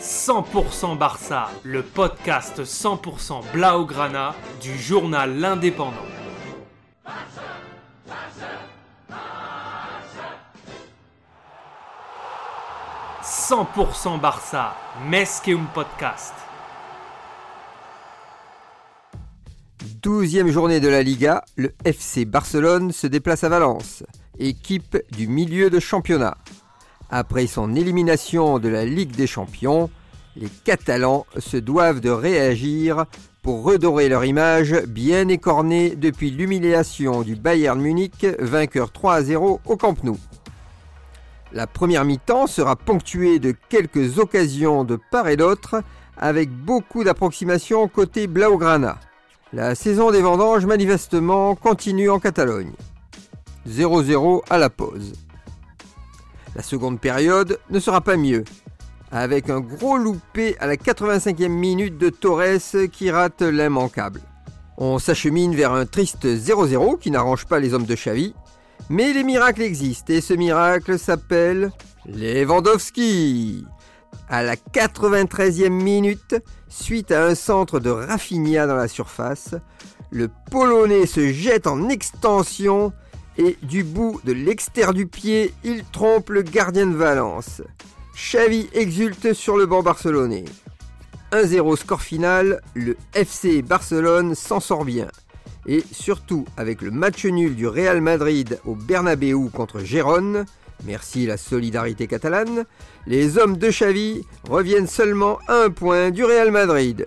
100% Barça, le podcast 100% Blaugrana du journal L'Indépendant. « 100% Barça, Mesqueum Podcast. 12e journée de la Liga, le FC Barcelone se déplace à Valence, équipe du milieu de championnat. Après son élimination de la Ligue des Champions, les Catalans se doivent de réagir pour redorer leur image bien écornée depuis l'humiliation du Bayern Munich, vainqueur 3 à 0 au Camp Nou. La première mi-temps sera ponctuée de quelques occasions de part et d'autre, avec beaucoup d'approximations côté Blaugrana. La saison des vendanges manifestement continue en Catalogne. 0-0 à la pause. La seconde période ne sera pas mieux, avec un gros loupé à la 85e minute de Torres qui rate l'immanquable. On s'achemine vers un triste 0-0 qui n'arrange pas les hommes de Xavi, mais les miracles existent et ce miracle s'appelle Lewandowski. À la 93e minute, suite à un centre de Rafinha dans la surface, le Polonais se jette en extension et du bout de l'extérieur du pied, il trompe le gardien de Valence. Xavi exulte sur le banc barcelonais. 1-0 score final, le FC Barcelone s'en sort bien. Et surtout avec le match nul du Real Madrid au Bernabeu contre Gérone, merci la solidarité catalane, les hommes de Xavi reviennent seulement un point du Real Madrid.